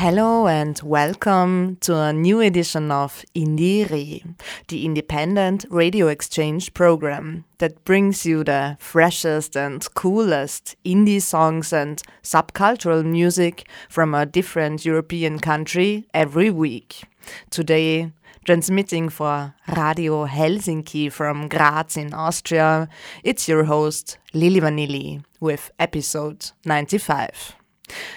Hello and welcome to a new edition of Indiere, the independent radio exchange program that brings you the freshest and coolest indie songs and subcultural music from a different European country every week. Today, transmitting for Radio Helsinki from Graz in Austria, it's your host Lili Vanilli with episode 95.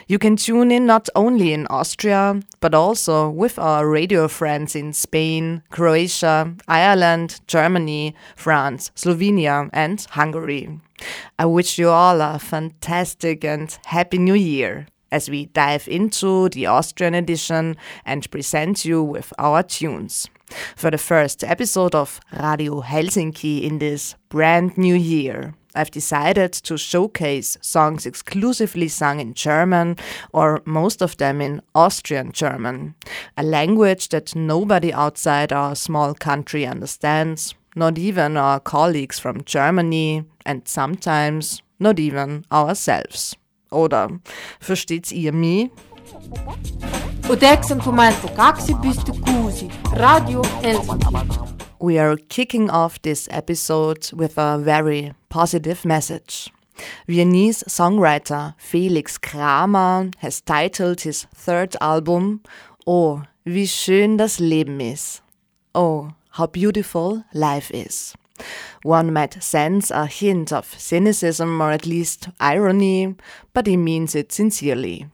You can tune in not only in Austria, but also with our radio friends in Spain, Croatia, Ireland, Germany, France, Slovenia, and Hungary. I wish you all a fantastic and happy new year as we dive into the Austrian edition and present you with our tunes. For the first episode of Radio Helsinki in this brand new year. I've decided to showcase songs exclusively sung in German or most of them in Austrian German, a language that nobody outside our small country understands, not even our colleagues from Germany and sometimes not even ourselves. Oder versteht's ihr mich? Radio. We are kicking off this episode with a very positive message. Viennese songwriter Felix Kramer has titled his third album, Oh, wie schön das Leben ist. Oh, how beautiful life is. One might sense a hint of cynicism or at least irony, but he means it sincerely.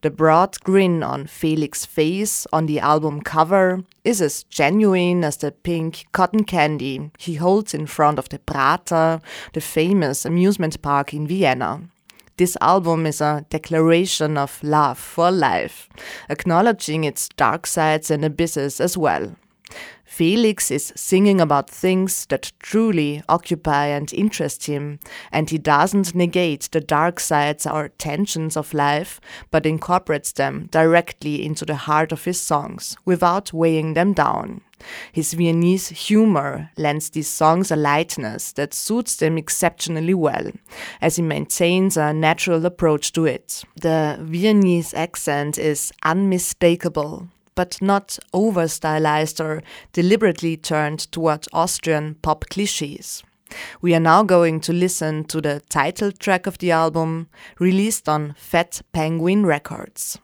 The broad grin on Felix's face on the album cover is as genuine as the pink cotton candy he holds in front of the Prater, the famous amusement park in Vienna. This album is a declaration of love for life, acknowledging its dark sides and abysses as well. Felix is singing about things that truly occupy and interest him, and he doesn't negate the dark sides or tensions of life, but incorporates them directly into the heart of his songs without weighing them down. His Viennese humor lends these songs a lightness that suits them exceptionally well, as he maintains a natural approach to it. The Viennese accent is unmistakable, but not over stylized or deliberately turned toward Austrian pop cliches. We are now going to listen to the title track of the album, released on Fat Penguin Records.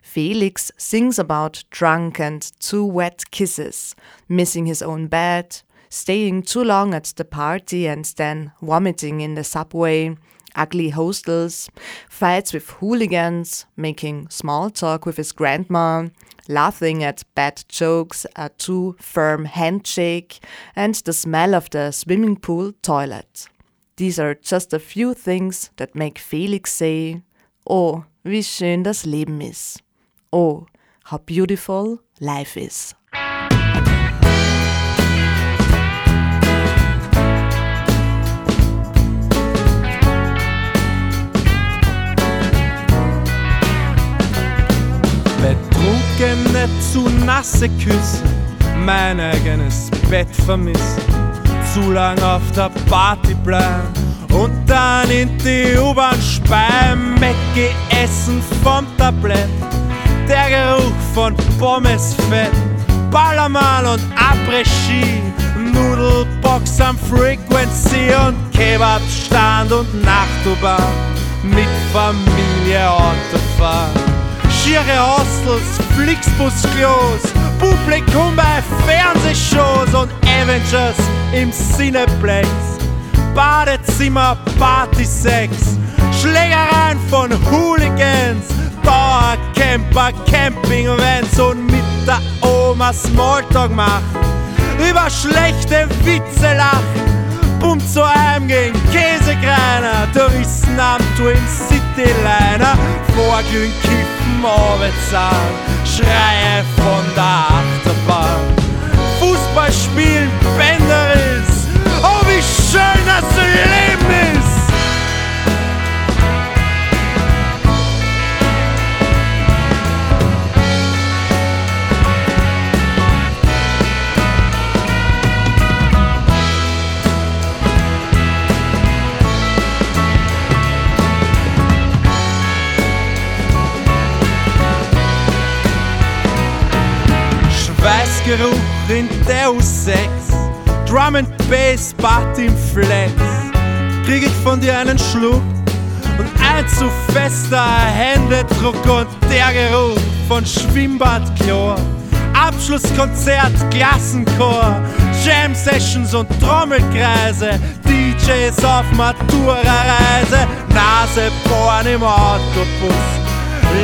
Felix sings about drunk and too wet kisses, missing his own bed, staying too long at the party and then vomiting in the subway, ugly hostels, fights with hooligans, making small talk with his grandma, laughing at bad jokes, a too firm handshake, and the smell of the swimming pool toilet. These are just a few things that make Felix say, Oh, wie schön das Leben ist. Oh, how beautiful life is. Nicht zu nasse Küsse, mein eigenes Bett vermissen, zu lang auf der Party bleiben und dann in die U-Bahn speien, Mecke essen vom Tablett, der Geruch von Pommesfett, Ballermann und Après-Ski, Nudelbox am Frequency und Kebabstand und Nachtubahn mit Familie Autofahren schiere Hostels, Flixbus-Klos, Publikum bei Fernsehshows und Avengers im Cineplex. Badezimmer, Partysex, Schlägereien von Hooligans, Dauercamper, Campingvans und mit der Oma Smalltalk macht, über schlechte Witze lacht, um zu einem gegen Käsekreiner, Touristen am Twin City Liner, Vorglühen, Kiffen, Arbeitszahn, Schreie von der Achterbahn, Fußball spielen, Bänderriss, oh wie schön das Leben ist! Schweißgeruch in Deus Ex, Drum and Bass, Party im Flex. Krieg ich von dir einen Schluck? Und ein zu fester Händedruck und der Geruch von Schwimmbadchlor. Abschlusskonzert, Klassenchor, Jam Sessions und Trommelkreise, DJs auf Matura-Reise, Nasebohren im Autobus,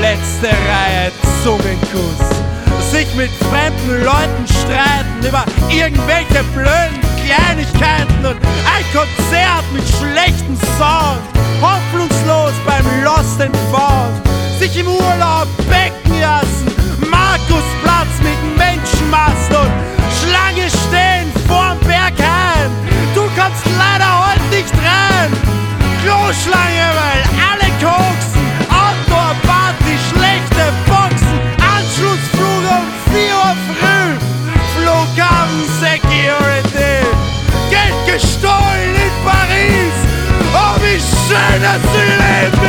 letzte Reihe Zungenkuss sich mit fremden Leuten streiten über irgendwelche blöden Kleinigkeiten und ein Konzert mit schlechten Sound, hoffnungslos beim Lost and Found, sich im Urlaub becken lassen, Markusplatz mit Menschenmassen und Schlange stehen vorm Berghain. Du kommst leider heute nicht rein. Kloschlange, weil alle koksen, Story in Paris, oh Michel, c'est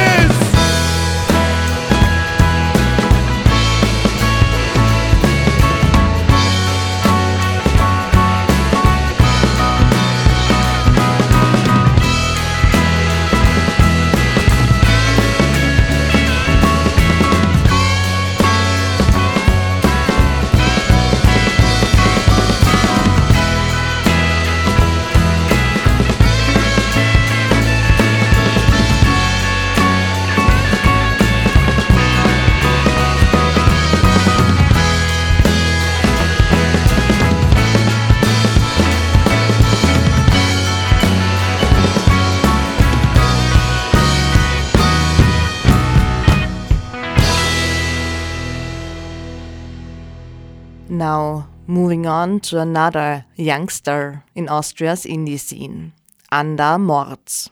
on to another youngster in Austria's indie scene, Anda Morts.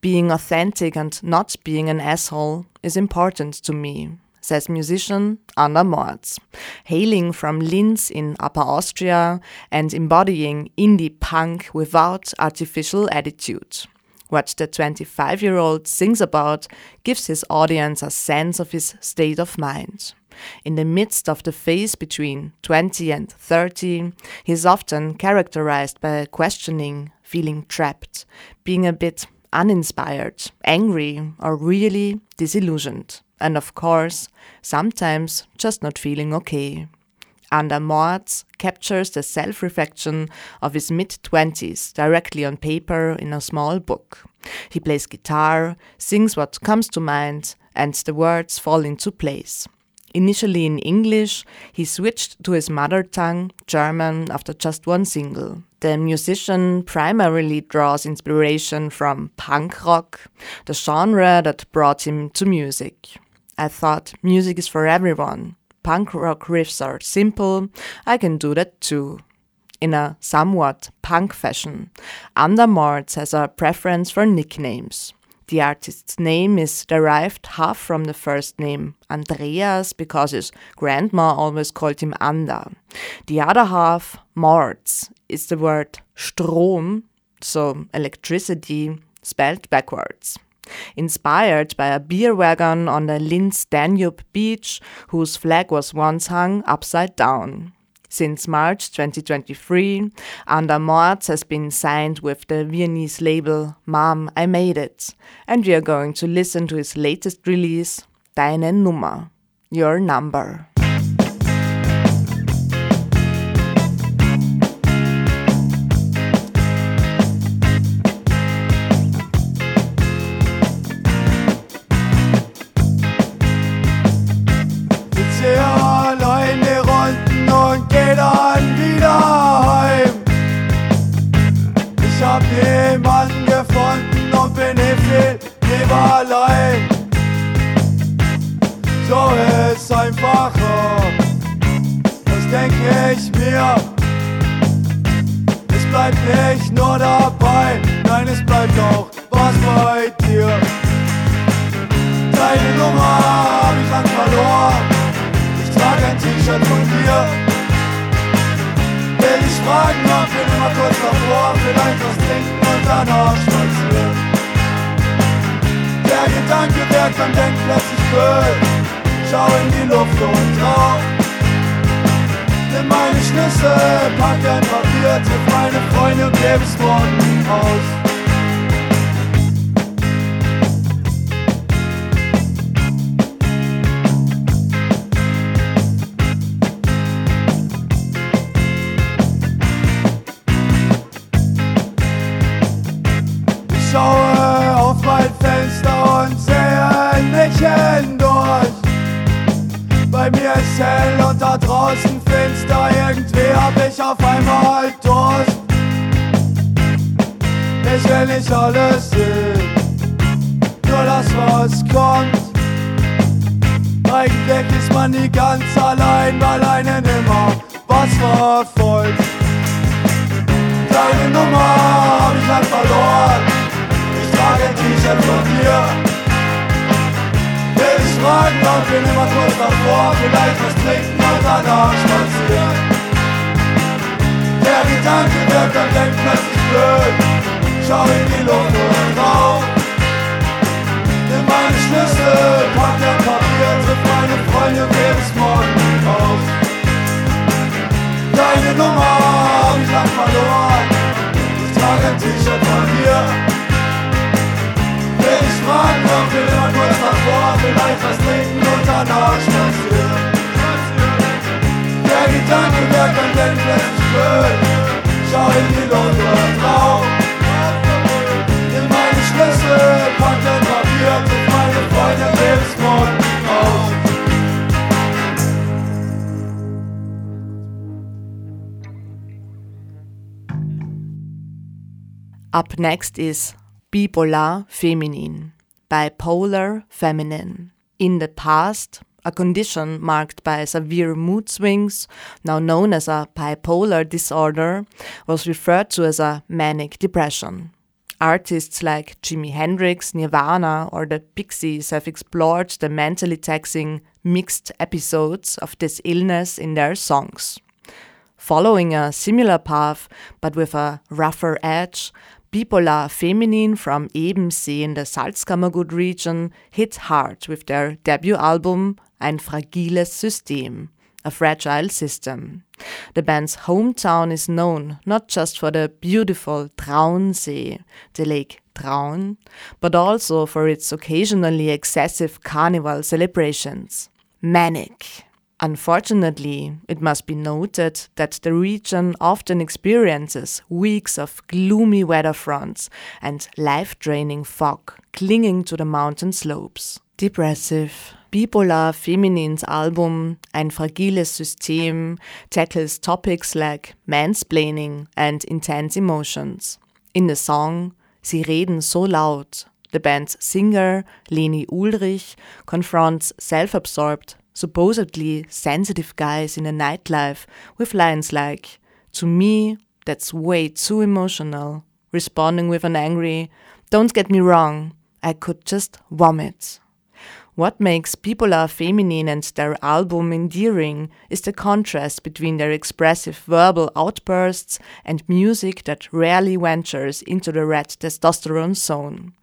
Being authentic and not being an asshole is important to me, says musician Anda Morts, hailing from Linz in Upper Austria and embodying indie punk without artificial attitude. What the 25 year old sings about gives his audience a sense of his state of mind. In the midst of the phase between 20 and 30, he is often characterized by questioning, feeling trapped, being a bit uninspired, angry, or really disillusioned. And of course, sometimes just not feeling okay. Anda Morts captures the self reflection of his mid 20s directly on paper in a small book. He plays guitar, sings what comes to mind, and the words fall into place. Initially in English, he switched to his mother tongue, German, after just one single. The musician primarily draws inspiration from punk rock, the genre that brought him to music. I thought music is for everyone. Punk rock riffs are simple, I can do that too. In a somewhat punk fashion, Anda Morts has a preference for nicknames. The artist's name is derived half from the first name Andreas because his grandma always called him Anda. The other half, Morts, is the word Strom, so electricity, spelled backwards. Inspired by a beer wagon on the Linz Danube beach, whose flag was once hung upside down. Since March 2023, Anda Morts has been signed with the Viennese label Mom, I Made It, and we are going to listen to his latest release, Deine Nummer, Your Number. Fragen, ob wir immer kurz davor vielleicht was trinken und danach spazieren. Der Gedanke wirkt am Denken plötzlich blöd. Schau in die Luft und rauf. Nimm meine Schlüssel, pack dein Papier, triff meine Freunde, gib es morgen auf. Deine Nummer hab ich lang verloren. Ich trage ein T-Shirt von dir fragen, ob wir immer kurz davor vielleicht was trinken und danach spazieren. Der Gedanke, wer kann denn plötzlich blöd? Schau in die und drauf. Nimm meine Schlüssel, pack dein Papier, triff meine Freunde, morgen auf. Up next is bipolar feminine, bipolar feminine. In the past, a condition marked by severe mood swings, now known as a bipolar disorder, was referred to as a manic depression. Artists like Jimi Hendrix, Nirvana, or the Pixies have explored the mentally taxing, mixed episodes of this illness in their songs. Following a similar path, but with a rougher edge, Bipolar Feminine from Ebensee in the Salzkammergut region hit hard with their debut album Ein fragiles System, a fragile system. The band's hometown is known not just for the beautiful Traunsee, the lake Traun, but also for its occasionally excessive carnival celebrations. Manic. Unfortunately, it must be noted that the region often experiences weeks of gloomy weather fronts and life draining fog clinging to the mountain slopes. Depressive. Bipolar Feminine's album Ein fragiles System tackles topics like mansplaining and intense emotions. In the song Sie reden so laut, the band's singer, Leni Ulrich, confronts self absorbed supposedly sensitive guys in a nightlife with lines like, To me, that's way too emotional, responding with an angry, Don't get me wrong, I could just vomit. What makes Bipolar Feminine and their album endearing is the contrast between their expressive verbal outbursts and music that rarely ventures into the red testosterone zone.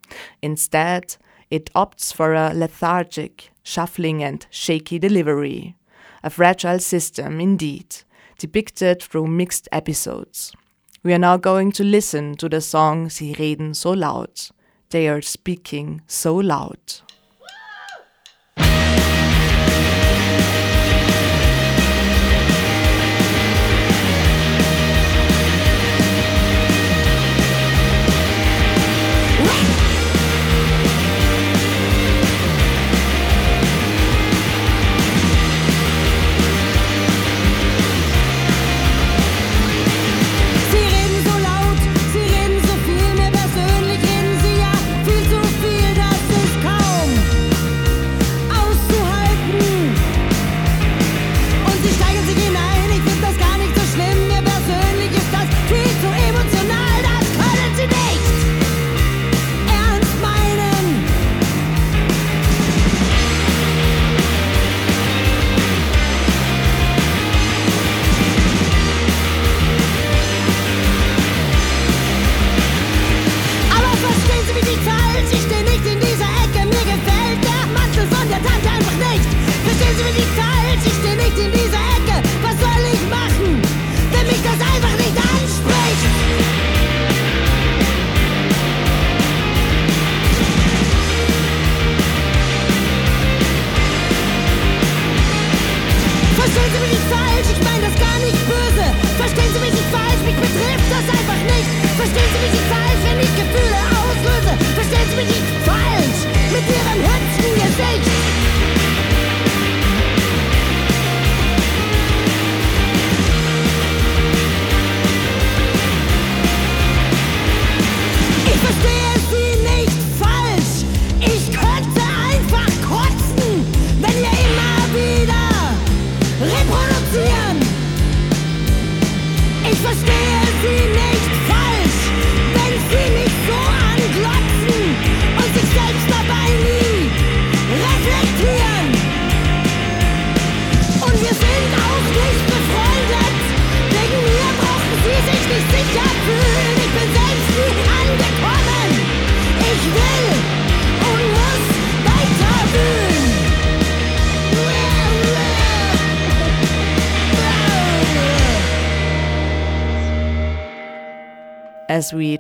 Instead, it opts for a lethargic, shuffling, and shaky delivery. A fragile system, indeed, depicted through mixed episodes. We are now going to listen to the song Sie reden so laut. They are speaking so loud.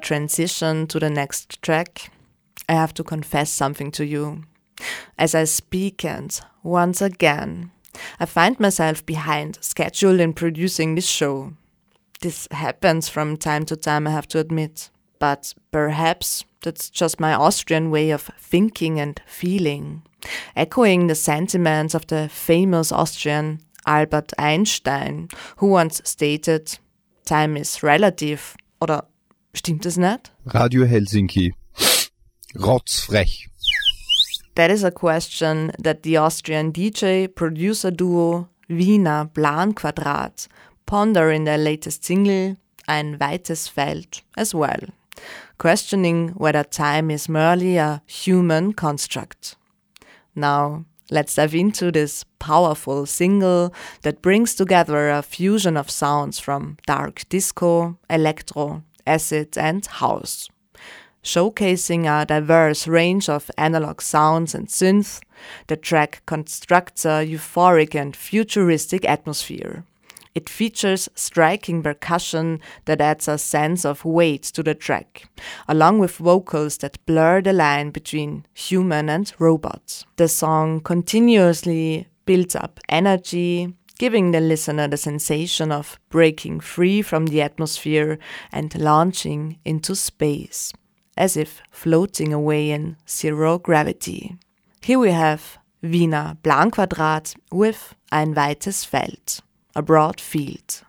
Transition to the next track, I have to confess something to you. As I speak and once again, I find myself behind schedule in producing this show. This happens from time to time, I have to admit, but perhaps that's just my Austrian way of thinking and feeling, echoing the sentiments of the famous Austrian Albert Einstein, who once stated, Time is relative, oder stimmt es nicht? Radio Helsinki. Rotzfrech. That is a question that the Austrian DJ producer duo Wiener Planquadrat ponder in their latest single Ein weites Feld as well, questioning whether time is merely a human construct. Now, let's dive into this powerful single that brings together a fusion of sounds from dark disco, electro, acid, and house showcasing a diverse range of analog sounds and synth, the track constructs a euphoric and futuristic atmosphere. It features striking percussion that adds a sense of weight to the track, along with vocals that blur the line between human and robot. The song continuously builds up energy, giving the listener the sensation of breaking free from the atmosphere and launching into space as if floating away in zero gravity. Here we have Wiener Planquadrat with ein weites Feld, a broad field.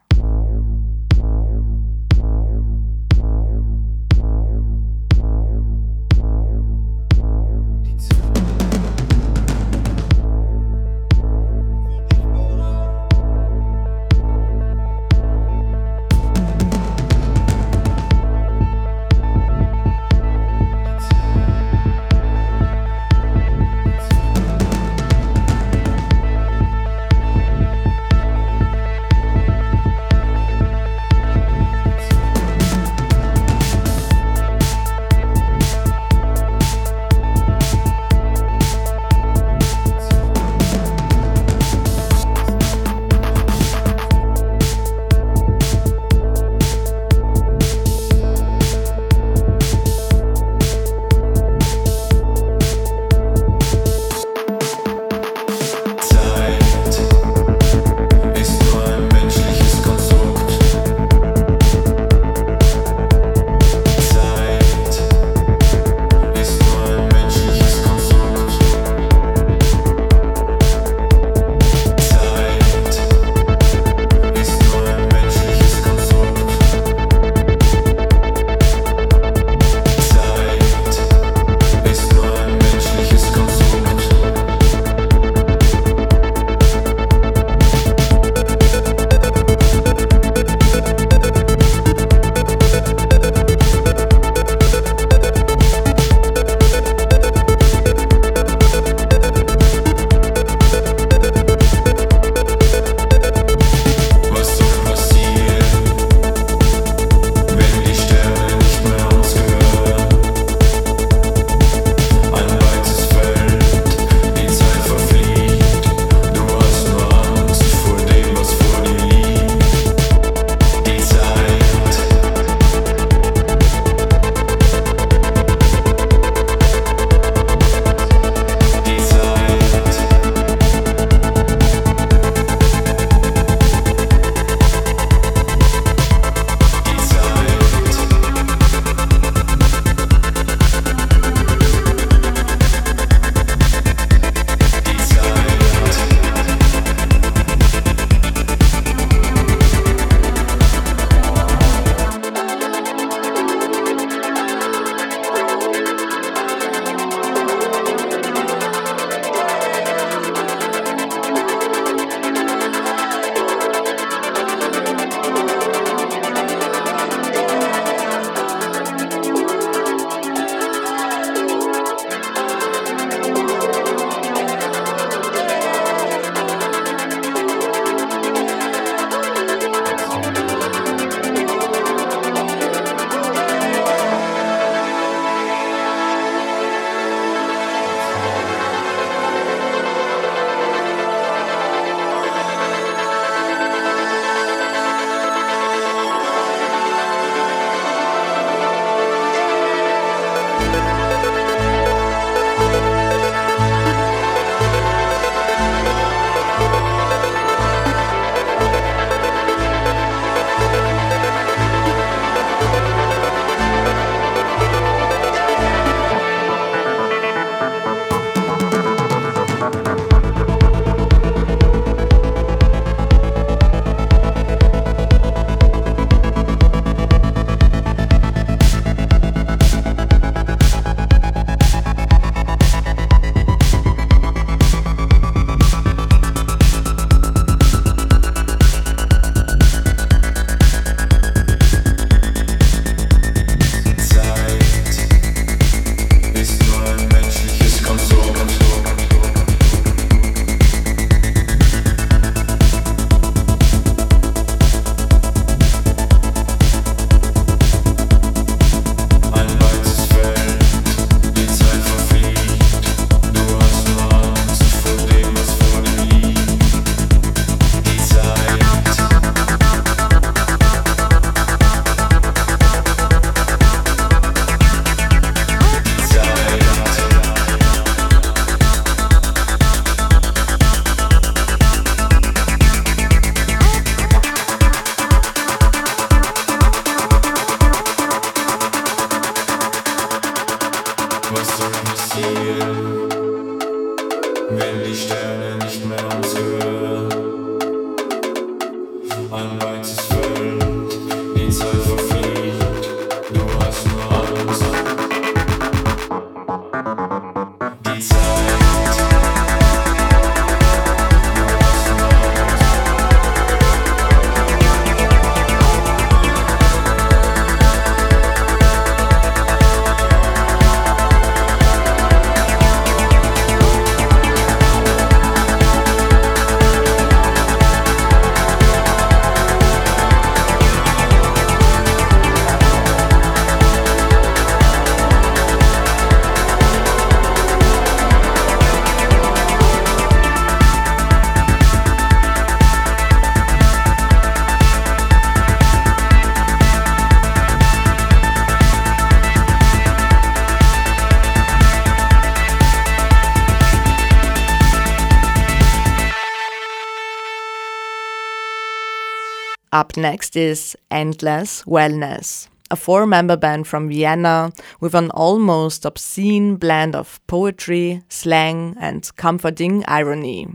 Up next is Endless Wellness, a four member band from Vienna with an almost obscene blend of poetry, slang, and comforting irony,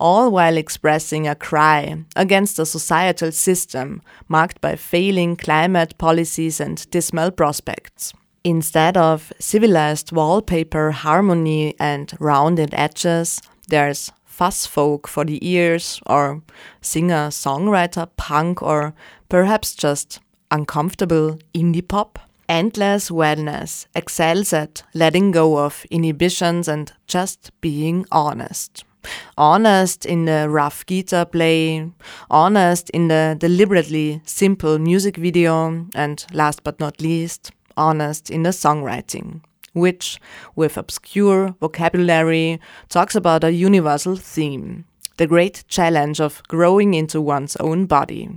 all while expressing a cry against a societal system marked by failing climate policies and dismal prospects. Instead of civilized wallpaper harmony and rounded edges, there's fuzz folk for the ears, or singer songwriter punk, or perhaps just uncomfortable indie pop. Endless Wellness excels at letting go of inhibitions and just being honest. Honest in the rough guitar play, honest in the deliberately simple music video, and last but not least, honest in the songwriting which, with obscure vocabulary, talks about a universal theme the great challenge of growing into one's own body.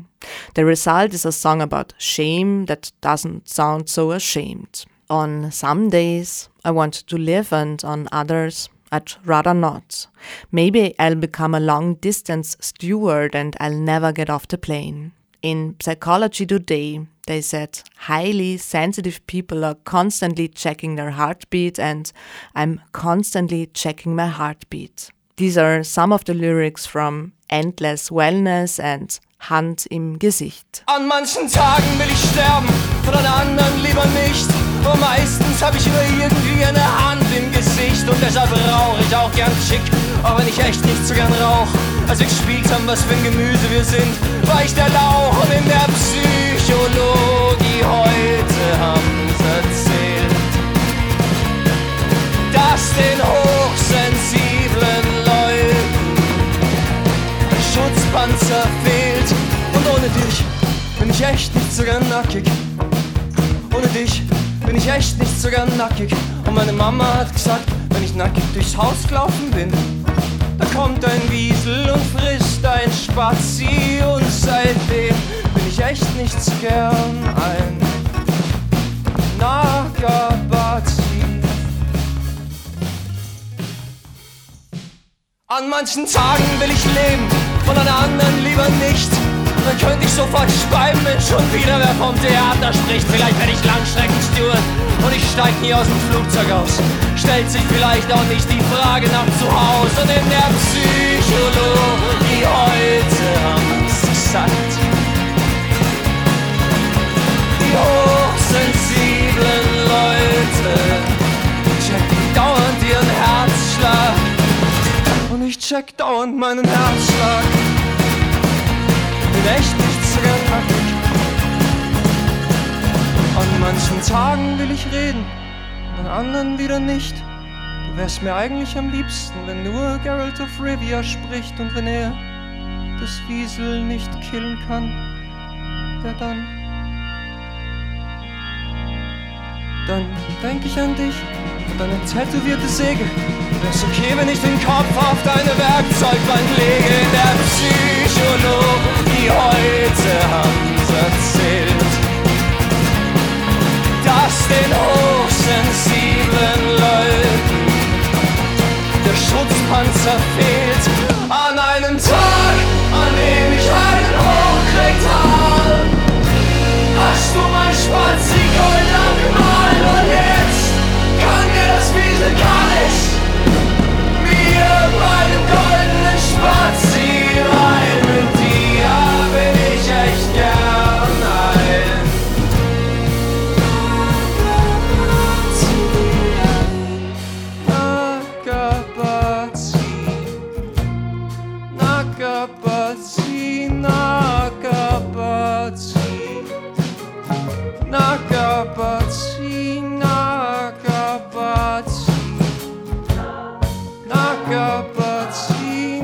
The result is a song about shame that doesn't sound so ashamed. On some days, I want to live, and on others, I'd rather not. Maybe I'll become a long distance steward and I'll never get off the plane. In Psychology Today, they said highly sensitive people are constantly checking their heartbeat, and I'm constantly checking my heartbeat. These are some of the lyrics from Endless Wellness and Hand im Gesicht. An manchen Tagen will ich sterben, von an anderen lieber nicht. Meistens habe ich irgendwie eine Hand im Gesicht und deshalb ich auch gern auch wenn ich echt nicht so gern rauch. Als wir gespielt haben, was für ein Gemüse wir sind, war ich der Lauch und in der Psychologie heute haben's erzählt, dass den hochsensiblen Leuten der Schutzpanzer fehlt und ohne dich bin ich echt nicht so gern nackig. Ohne dich bin ich echt nicht so gern nackig. Und meine Mama hat gesagt, wenn ich nackig durchs Haus gelaufen bin, da kommt ein Wiesel und frisst ein Spazi und seitdem bin ich echt nicht so gern ein Nagabazi. An manchen Tagen will ich leben und an anderen lieber nicht. Dann könnte ich sofort schreiben, wenn schon wieder wer vom Theater spricht. Vielleicht werde ich Langstreckensteward und ich steig nie aus dem Flugzeug aus. Stellt sich vielleicht auch nicht die Frage nach zu Hause. Und in der Psychologie heute haben's gesagt. Die hochsensiblen Leute checken dauernd ihren Herzschlag. Und ich check dauernd meinen Herzschlag echt nicht so gern. An manchen Tagen will ich reden, an anderen wieder nicht. Du wärst mir eigentlich am liebsten, wenn nur Geralt of Rivia spricht und wenn er das Wiesel nicht killen kann, wer dann? Dann denk ich an dich und deine tätowierte Säge. Wär's okay, wenn ich den Kopf auf deine Werkzeugbank lege? Der Psychologie heute haben's erzählt, dass den hochsensiblen Leuten der Schutzpanzer fehlt. An einem Tag, an dem ich einen hochkriegt hab, hast du mein Spazi Gold angemalt und jetzt Nakapaci, Nakapaci, Nakapaci, Nakapaci,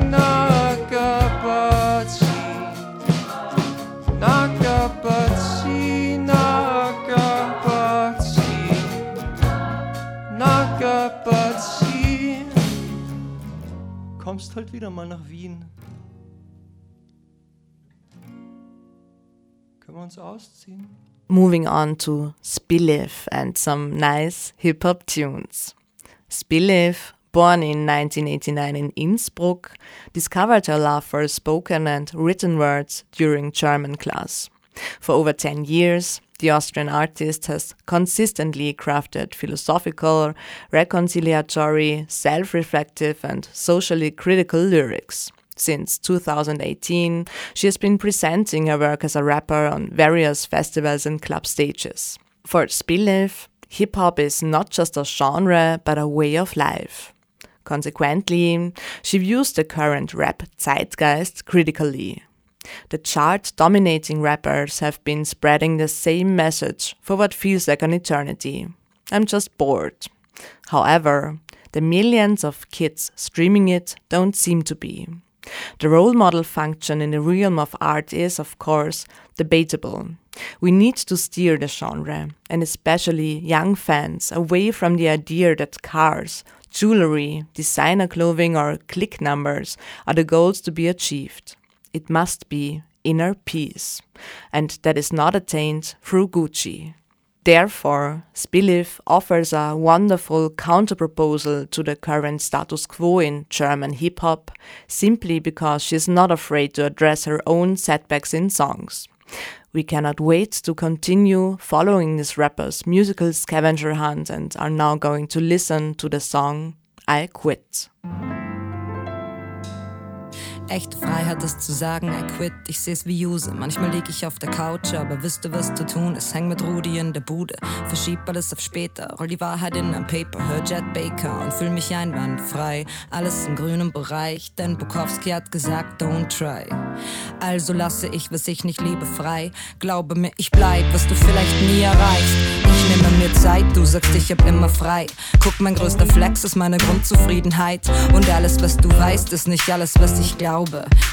Nakapaci, Nakapaci, Kommst halt wieder mal nach Wien. Moving on to Spiliv and some nice hip hop tunes. Spiliv, born in 1989 in Innsbruck, discovered her love for spoken and written words during German class. For over 10 years, the Austrian artist has consistently crafted philosophical, reconciliatory, self reflective, and socially critical lyrics. Since 2018, she has been presenting her work as a rapper on various festivals and club stages. For Spillev, hip hop is not just a genre, but a way of life. Consequently, she views the current rap zeitgeist critically. The chart dominating rappers have been spreading the same message for what feels like an eternity. I'm just bored. However, the millions of kids streaming it don't seem to be. The role model function in the realm of art is, of course, debatable. We need to steer the genre, and especially young fans, away from the idea that cars, jewelry, designer clothing, or click numbers are the goals to be achieved. It must be inner peace, and that is not attained through Gucci. Therefore, Spiliv offers a wonderful counterproposal to the current status quo in German hip hop, simply because she is not afraid to address her own setbacks in songs. We cannot wait to continue following this rapper's musical scavenger hunt and are now going to listen to the song I Quit. Echte Freiheit ist zu sagen, I quit, ich seh's wie Juse. Manchmal lieg ich auf der Couch, aber wüsste, was zu tun ist. Häng mit Rudi in der Bude, verschieb alles auf später. Roll die Wahrheit in ein Paper, hör Jet Baker und fühl mich einwandfrei. Alles im grünen Bereich, denn Bukowski hat gesagt, don't try. Also lasse ich, was ich nicht liebe, frei. Glaube mir, ich bleib, was du vielleicht nie erreichst. Ich nehme mir Zeit, du sagst, ich hab immer frei. Guck, mein größter Flex ist meine Grundzufriedenheit. Und alles, was du weißt, ist nicht alles, was ich glaube.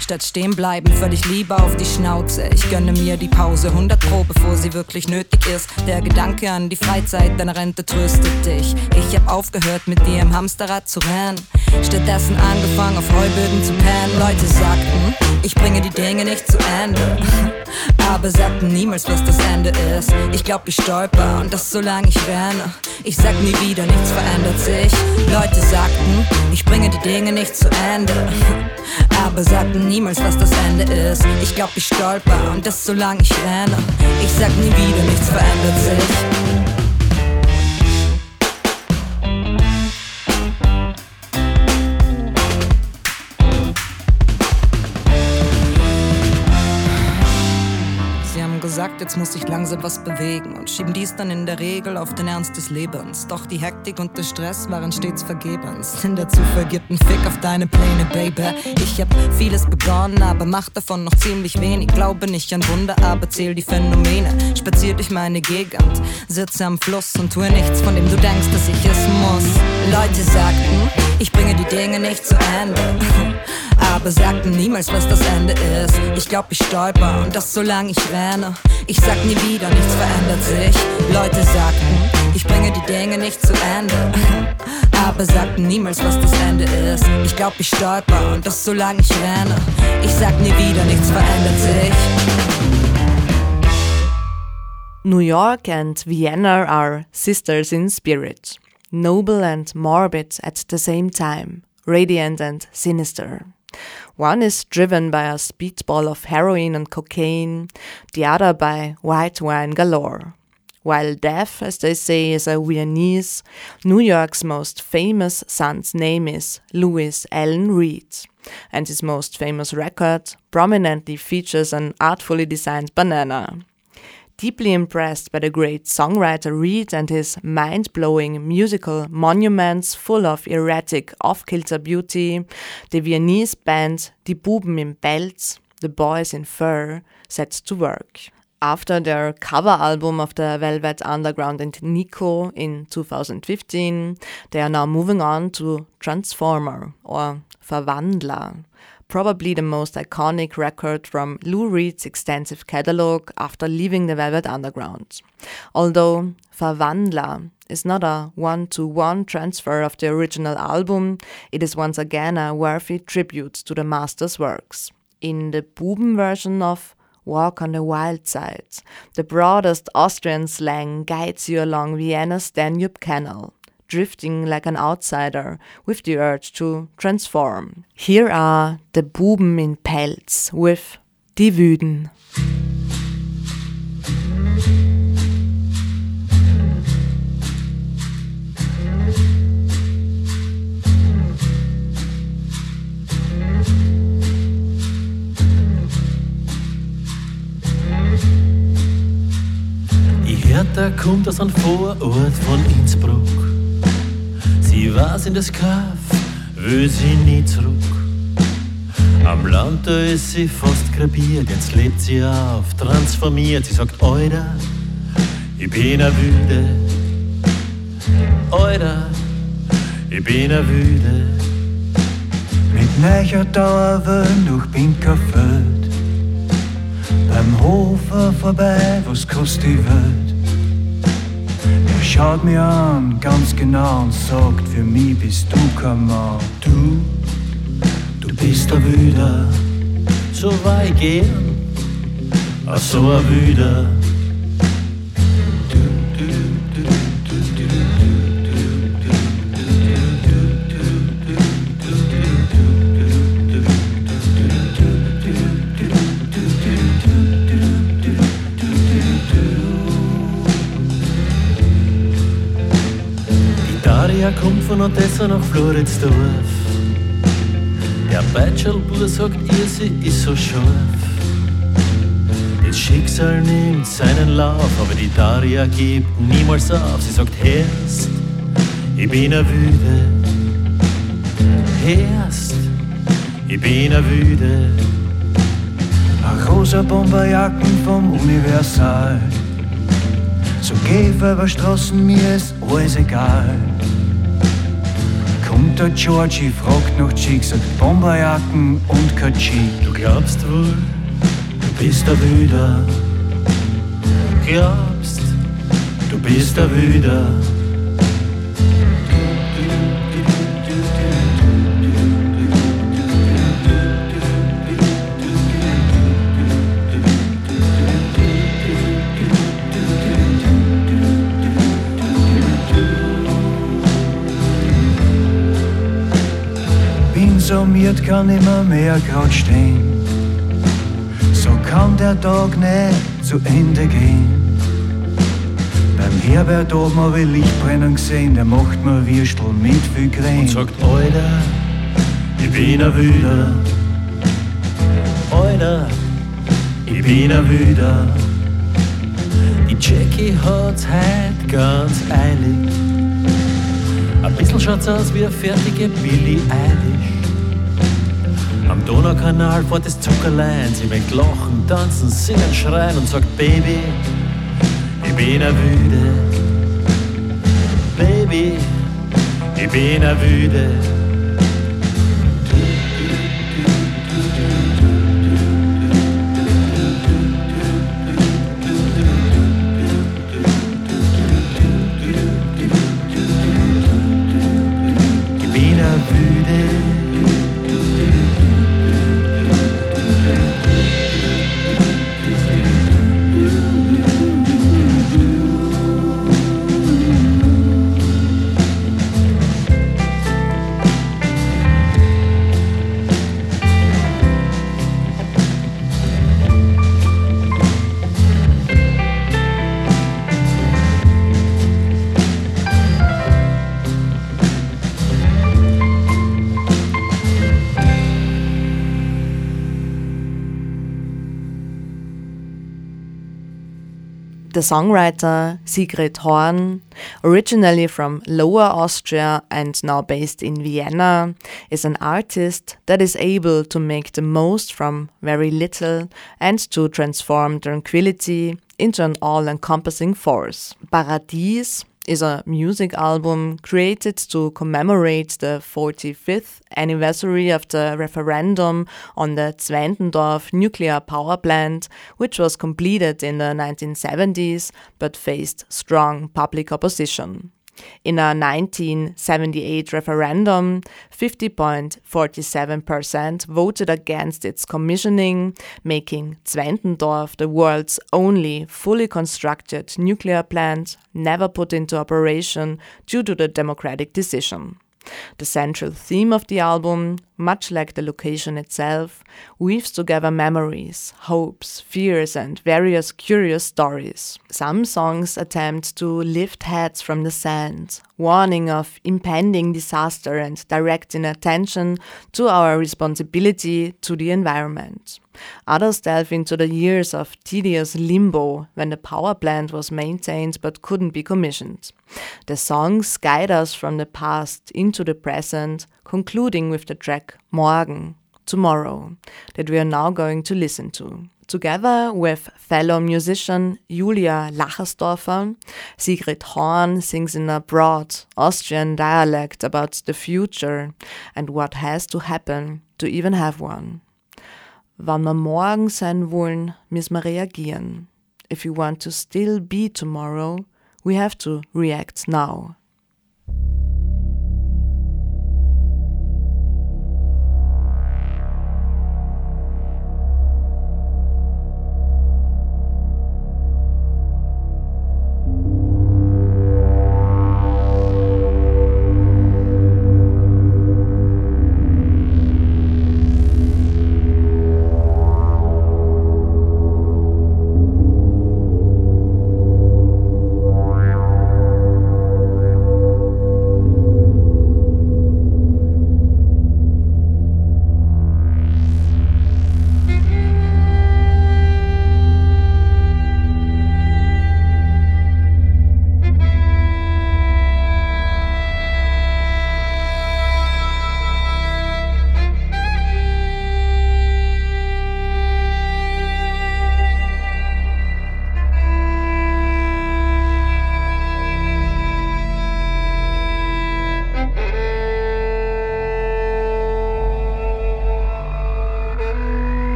Statt stehen bleiben, völlig lieber auf die Schnauze. Ich gönne mir die Pause 100 Pro, bevor sie wirklich nötig ist. Der Gedanke an die Freizeit deiner Rente tröstet dich. Ich hab aufgehört, mit dir im Hamsterrad zu rennen. Stattdessen angefangen, auf Heuböden zu pennen. Leute sagten, ich bringe die Dinge nicht zu Ende. Aber sagten niemals, was das Ende ist. Ich glaub, ich stolper und das solange ich renne. Ich sag nie wieder, nichts verändert sich. Leute sagten, ich bringe die Dinge nicht zu Ende. Aber sagten niemals, was das Ende ist. Ich glaub, ich stolper und das solange ich renne. Ich sag nie wieder, nichts verändert sich. Gesagt, jetzt muss ich langsam was bewegen und schieben dies dann in der Regel auf den Ernst des Lebens. Doch die Hektik und der Stress waren stets vergebens. Denn der Zufall gibt Fick auf deine Pläne, Baby. Ich hab vieles begonnen, aber mach davon noch ziemlich wenig. Glaube nicht an Wunder, aber zähl die Phänomene. Spazier durch meine Gegend, sitze am Fluss und tue nichts, von dem du denkst, dass ich es muss. Leute sagten, ich bringe die Dinge nicht zu Ende. Aber sagten niemals, was das Ende ist. Ich glaub, ich stolper und das solange ich renne. Ich sag nie wieder, nichts verändert sich. Leute sagten, ich bringe die Dinge nicht zu Ende. Aber sagten niemals, was das Ende ist. Ich glaub, ich stolper und das solange ich renne. Ich sag nie wieder, nichts verändert sich. New York and Vienna are sisters in spirit, noble and morbid at the same time, radiant and sinister. One is driven by a speedball of heroin and cocaine, the other by white wine galore. While death, as they say, is a Viennese, New York's most famous son's name is Lewis Allan Reed, and his most famous record prominently features an artfully designed banana. Deeply impressed by the great songwriter Reed and his mind blowing musical monuments full of erratic off kilter beauty, the Viennese band Die Buben im Pelz, The Boys in Fur, sets to work. After their cover album of the Velvet Underground and Nico in 2015, they are now moving on to Transformer or Verwandler, probably the most iconic record from Lou Reed's extensive catalog after leaving the Velvet Underground. Although Verwandler is not a one to one transfer of the original album, it is once again a worthy tribute to the master's works. In the Buben version of Walk on the Wild Side, the broadest Austrian slang guides you along Vienna's Danube Canal drifting like an outsider with the urge to transform. Here are the Buben in Pelz with Die Wüden. Hertha kommt aus einem Vorort von Innsbruck. Sie weiß in das Kaff, will sie nie zurück. Am Land, da ist sie fast krepiert, jetzt lebt sie auf, transformiert. Sie sagt, Alter, ich bin a Wüde. Alter, ich bin a Wüde. Mit neuer Dauerwellen durch Binkerfeld. Beim Hofer vorbei, die Welt? Er schaut mir an, ganz genau und sagt, für mich bist du kein Mann. Du, du bist a Wüder, so war ich gern, a so a Wüder. Die Daria kommt von Odessa nach Floridsdorf. Der Beitschelbur sagt ihr, sie ist so scharf. Das Schicksal nimmt seinen Lauf, aber die Daria gibt niemals auf. Sie sagt, Herrst, ich bin a Wüde. Herrst, ich bin a Wüde. A rosa Bomberjacken vom Universal. So Käfer über Straßen, mir ist alles egal. Kommt der Georgie, fragt nach Chick, sagt Bomberjacken und Chick. Du glaubst wohl, du bist a Wüder. Glaubst, du bist a Wüder. Summiert, kann immer mehr grad stehen. So kann der Tag nicht zu Ende gehen. Beim Herbert oben hab ich Licht brennen gesehen, der macht mir Würstel mit viel Creme. Und sagt, Alter, ich bin a Wüder. Alter, ich bin a Wüder. Die Jackie hat's heut ganz eilig. Ein bisschen schaut's aus wie eine fertige Billie Eilish. Am Donaukanal fährt das Zuckerlein. Sie möcht lachen, tanzen, singen, schreien und sagt, Baby, ich bin a Wüde. Baby, ich bin a The songwriter Sigrid Horn, originally from Lower Austria and now based in Vienna, is an artist that is able to make the most from very little and to transform tranquility into an all encompassing force. Paradies is a music album created to commemorate the 45th anniversary of the referendum on the Zwentendorf nuclear power plant, which was completed in the 1970s but faced strong public opposition. In a 1978 referendum, 50.47% voted against its commissioning, making Zwentendorf the world's only fully constructed nuclear plant never put into operation due to the democratic decision. The central theme of the album, much like the location itself, weaves together memories, hopes, fears, and various curious stories. Some songs attempt to lift heads from the sand, warning of impending disaster and directing attention to our responsibility to the environment. Others delve into the years of tedious limbo when the power plant was maintained but couldn't be commissioned. The songs guide us from the past into the present, concluding with the track Morgen, Tomorrow, that we are now going to listen to. Together with fellow musician Julia Lacherstorfer, Sigrid Horn sings in a broad Austrian dialect about the future and what has to happen to even have one. Wann wir morgen sein wollen, müssen wir reagieren. If you want to still be tomorrow, we have to react now.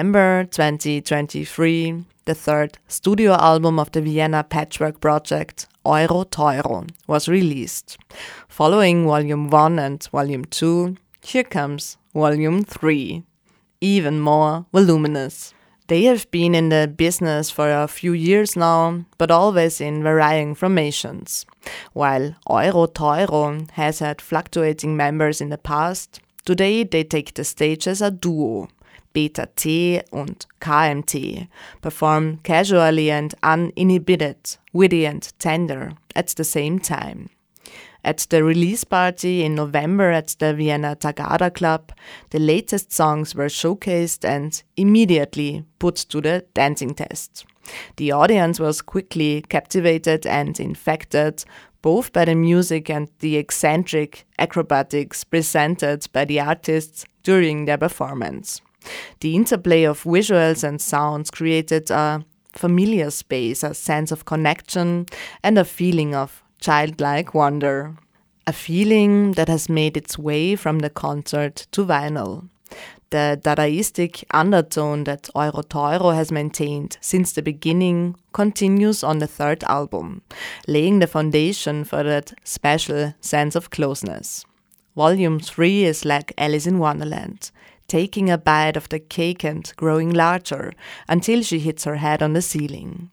November 2023, the third studio album of the Vienna Patchwork Project, Euro Teuro, was released. Following Volume 1 and Volume 2, here comes Volume 3, even more voluminous. They have been in the business for a few years now, but always in varying formations. While Euro Teuro has had fluctuating members in the past, today they take the stage as a duo. Beta T und KMT perform casually and uninhibited, witty and tender at the same time. At the release party in November at the Vienna Tagada Club, the latest songs were showcased and immediately put to the dancing test. The audience was quickly captivated and infected both by the music and the eccentric acrobatics presented by the artists during their performance. The interplay of visuals and sounds created a familiar space, a sense of connection, and a feeling of childlike wonder. A feeling that has made its way from the concert to vinyl. The Dadaistic undertone that Euro Teuro has maintained since the beginning continues on the third album, laying the foundation for that special sense of closeness. Volume 3 is like Alice in Wonderland, taking a bite of the cake and growing larger until she hits her head on the ceiling.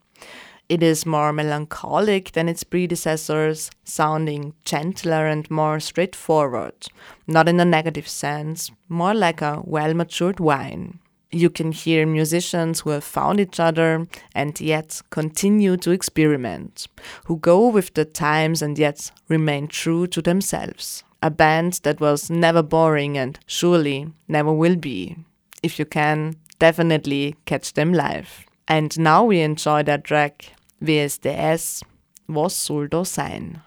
It is more melancholic than its predecessors, sounding gentler and more straightforward, not in a negative sense, more like a well matured wine. You can hear musicians who have found each other and yet continue to experiment, who go with the times and yet remain true to themselves a band that was never boring and surely never will be. If you can, definitely catch them live. And now we enjoy that track WSDS Was soll da sein?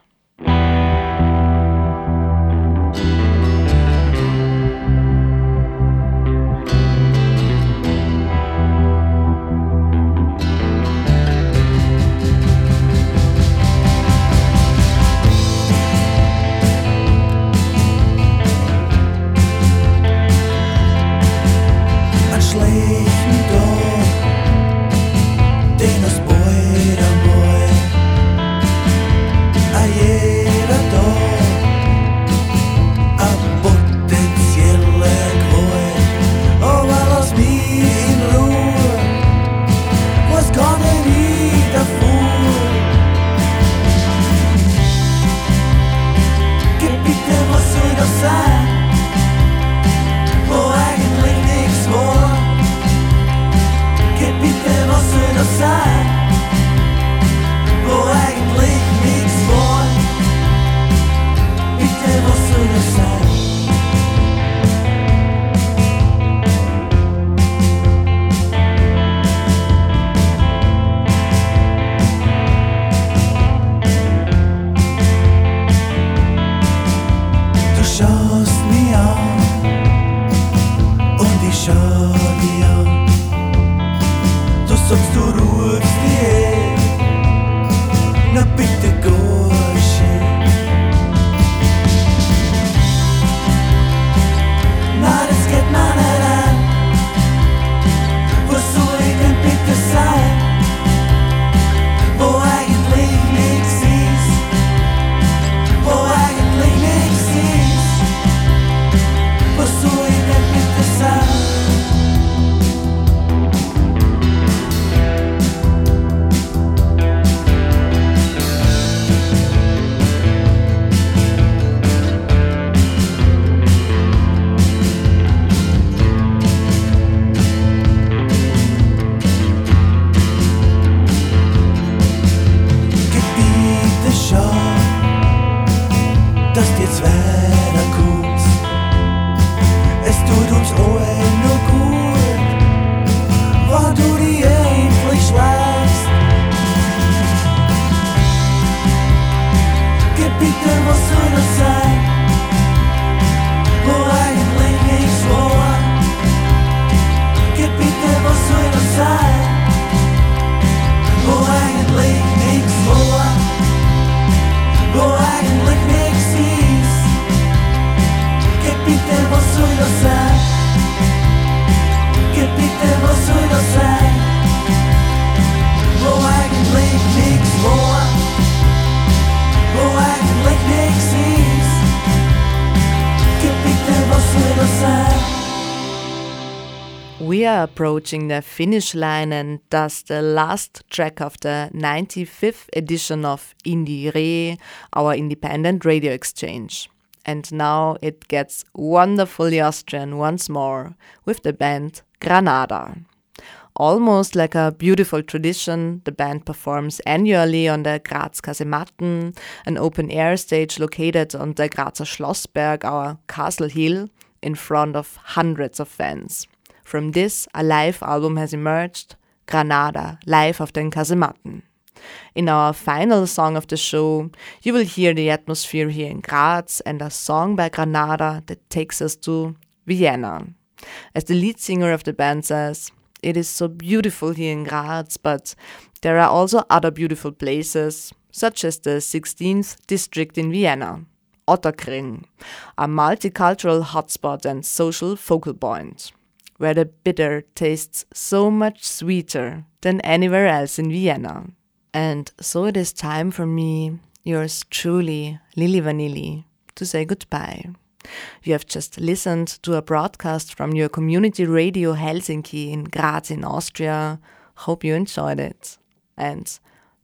Are approaching the finish line, and thus the last track of the 95th edition of Indiere, our independent radio exchange. And now it gets wonderfully Austrian once more with the band Granada. Almost like a beautiful tradition, the band performs annually on the Graz Kasematten, an open air stage located on the Grazer Schlossberg, our castle hill, in front of hundreds of fans. From this, a live album has emerged Granada, live auf den Kasematten. In our final song of the show, you will hear the atmosphere here in Graz and a song by Granada that takes us to Vienna. As the lead singer of the band says, it is so beautiful here in Graz, but there are also other beautiful places, such as the 16th district in Vienna, Ottakring, a multicultural hotspot and social focal point, where the bitter tastes so much sweeter than anywhere else in Vienna. And so it is time for me, yours truly, Lily Vanilli, to say goodbye. You have just listened to a broadcast from your community radio Helsinki in Graz in Austria. Hope you enjoyed it. And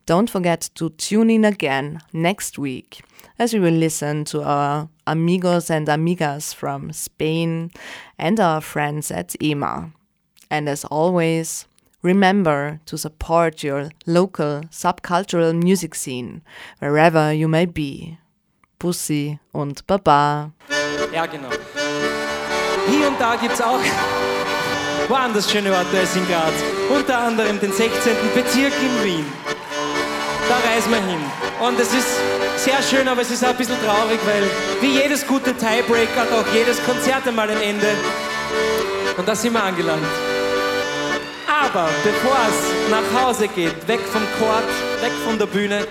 don't forget to tune in again next week as we will listen to our amigos and amigas from Spain and our friends at EMA. And as always, remember to support your local subcultural music scene wherever you may be. Pussy und Baba. Ja, genau. Hier und da gibt's auch woanders schöne Orte als in Graz. Unter anderem den 16. Bezirk in Wien. Da reisen wir hin. Und es ist sehr schön, aber es ist auch ein bisschen traurig, weil wie jedes gute Tiebreak hat auch jedes Konzert einmal ein Ende. Und da sind wir angelangt. Aber bevor es nach Hause geht, weg vom Chord, weg von der Bühne,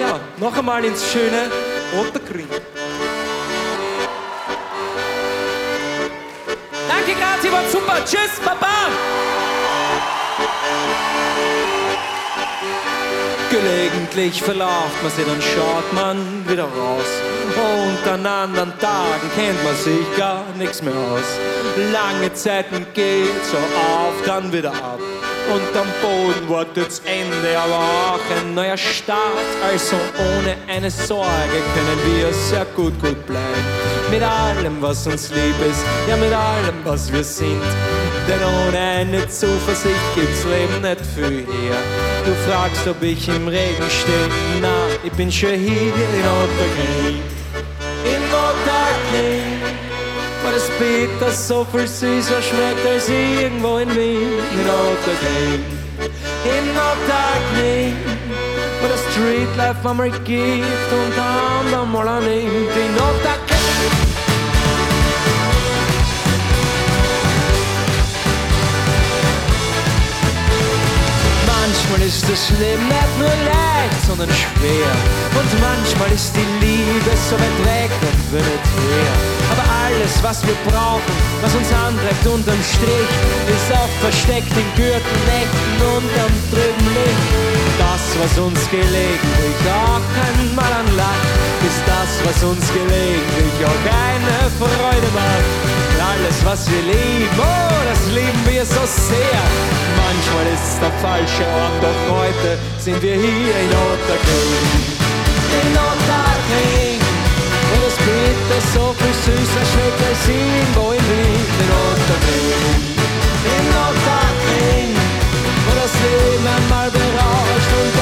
ja, noch einmal ins schöne Otterkring. Danke, Graz, ihr wart super. Tschüss, Baba. Gelegentlich verlauft man sie, dann schaut man wieder raus. Und an anderen Tagen kennt man sich gar nichts mehr aus. Lange Zeiten geht so auf, dann wieder ab. Und am Boden wartet's Ende, aber auch ein neuer Start. Also ohne eine Sorge können wir sehr gut, gut bleiben. Mit allem, was uns lieb ist, ja mit allem, was wir sind. Denn ohne eine Zuversicht gibt's Leben nicht viel her. Du fragst, ob ich im Regen stehe. Na, ich bin schon hier in Otterkring. In Otterkring. Das Bitter so viel süßer schmeckt als irgendwo in Wien. In Otterkring. In Otterkring. Wo das Streetlife einmal gibt und andermal an nimmt. In Otterkring. Manchmal ist das Leben nicht nur leicht, sondern schwer. Und manchmal ist die Liebe so weit weg und will nicht her. Aber alles, was wir brauchen, was uns antreibt unterm Strich, ist oft versteckt in Gürteln, Ecken und am trüben Licht. Das, was uns gelegentlich auch einmal an Lack, ist das, was uns gelegentlich auch eine Freude macht. Alles, was wir lieben, oh, das lieben wir so sehr. Falsche Ort, doch heute sind wir hier in Otterkring. In Otterkring, wo das Bitter so viel süßer schmeckt als irgendwo in Wien. In Otterkring, in Otterkring, wo das Leben einmal berauscht und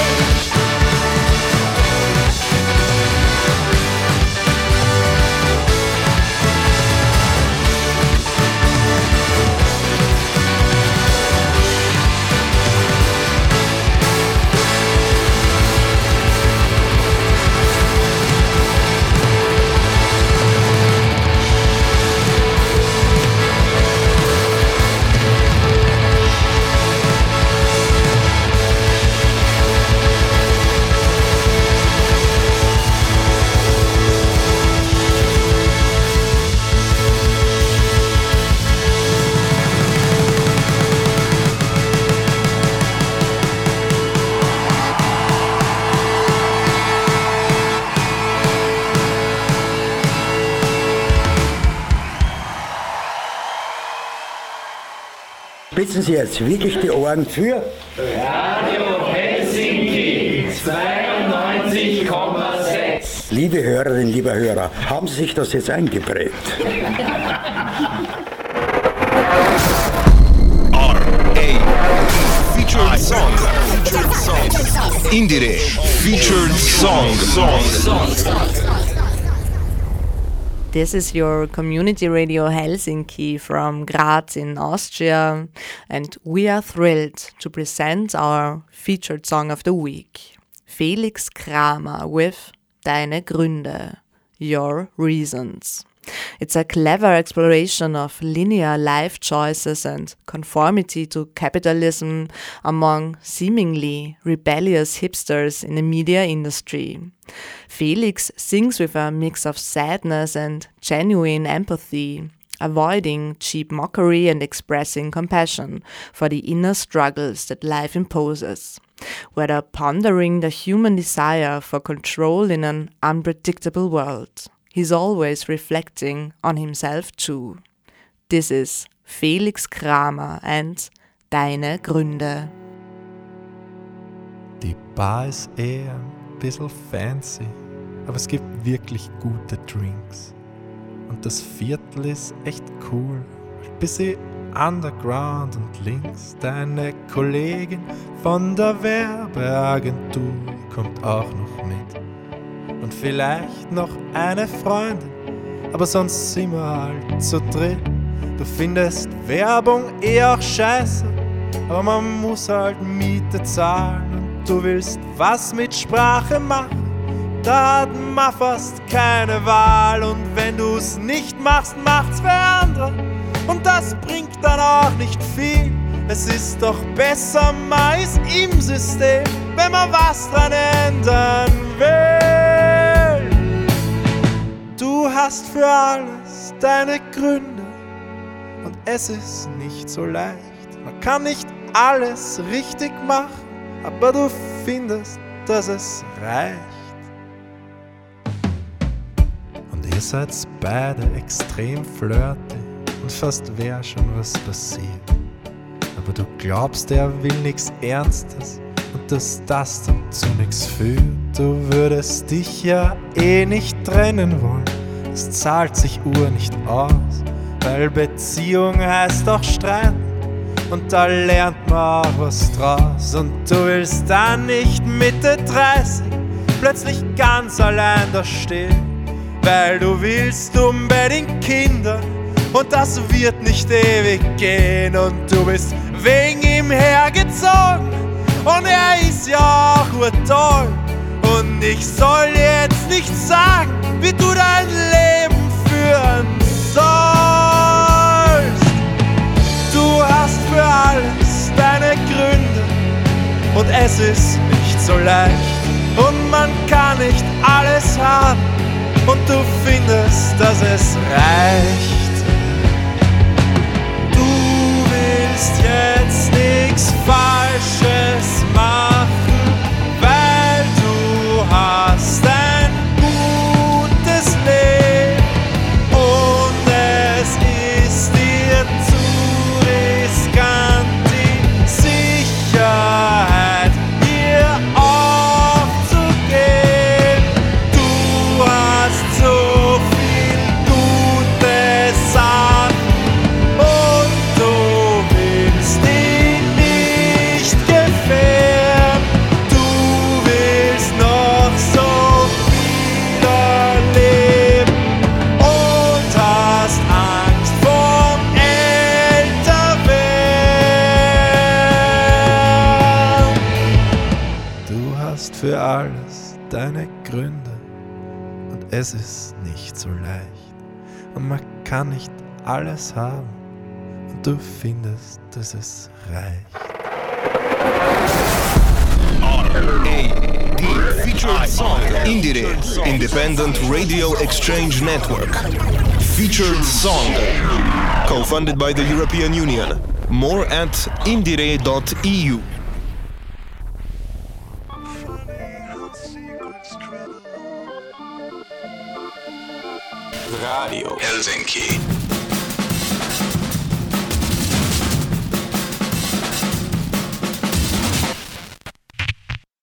spitzen Sie jetzt wirklich die Ohren für Radio Helsinki 92,6. Liebe Hörerinnen, lieber Hörer, haben Sie sich das jetzt eingeprägt? Featured song. Indire. Featured song. This is your community radio Helsinki from Graz in Austria, and we are thrilled to present our featured song of the week Felix Kramer with Deine Gründe, Your Reasons. It's a clever exploration of linear life choices and conformity to capitalism among seemingly rebellious hipsters in the media industry. Felix sings with a mix of sadness and genuine empathy, avoiding cheap mockery and expressing compassion for the inner struggles that life imposes, whether pondering the human desire for control in an unpredictable world he's always reflecting on himself too. This is Felix Kramer and Deine Gründe. Die Bar ist eher ein bisschen fancy, aber es gibt wirklich gute Drinks. Und das Viertel ist echt cool, bisschen underground und links. Deine Kollegin von der Werbeagentur kommt auch noch mit und vielleicht noch eine Freundin, aber sonst sind wir halt zu dritt. Du findest Werbung eh auch scheiße, aber man muss halt Miete zahlen und du willst was mit Sprache machen. Da hat man fast keine Wahl und wenn du's nicht machst, macht's wer andere. Und das bringt dann auch nicht viel. Es ist doch besser, man ist im System, wenn man was dran ändern will. Du hast für alles deine Gründe und es ist nicht so leicht. Man kann nicht alles richtig machen, aber du findest, dass es reicht. Und ihr seid beide extrem flirty und fast wär schon was passiert. Aber du glaubst, er will nichts Ernstes und dass das dann zu nichts führt. Du würdest dich ja eh nicht trennen wollen, es zahlt sich Uhr nicht aus, weil Beziehung heißt auch streiten und da lernt man auch was draus. Und du willst dann nicht Mitte 30 plötzlich ganz allein da stehen, weil du willst unbedingt Kinder und das wird nicht ewig gehen. Und du bist wegen ihm hergezogen und er ist ja auch urtoll und ich soll jetzt nicht sagen, wie du dein Leben führen sollst. Du hast für alles deine Gründe und es ist nicht so leicht und man kann nicht alles haben und du findest, dass es reicht. Du willst jetzt kann nicht alles haben und du findest, dass es reicht. R.A.D. Featured song. Indire. Independent Radio Exchange Network. Featured song. Co-funded by the European Union. More at indire.eu. Radio Helsinki.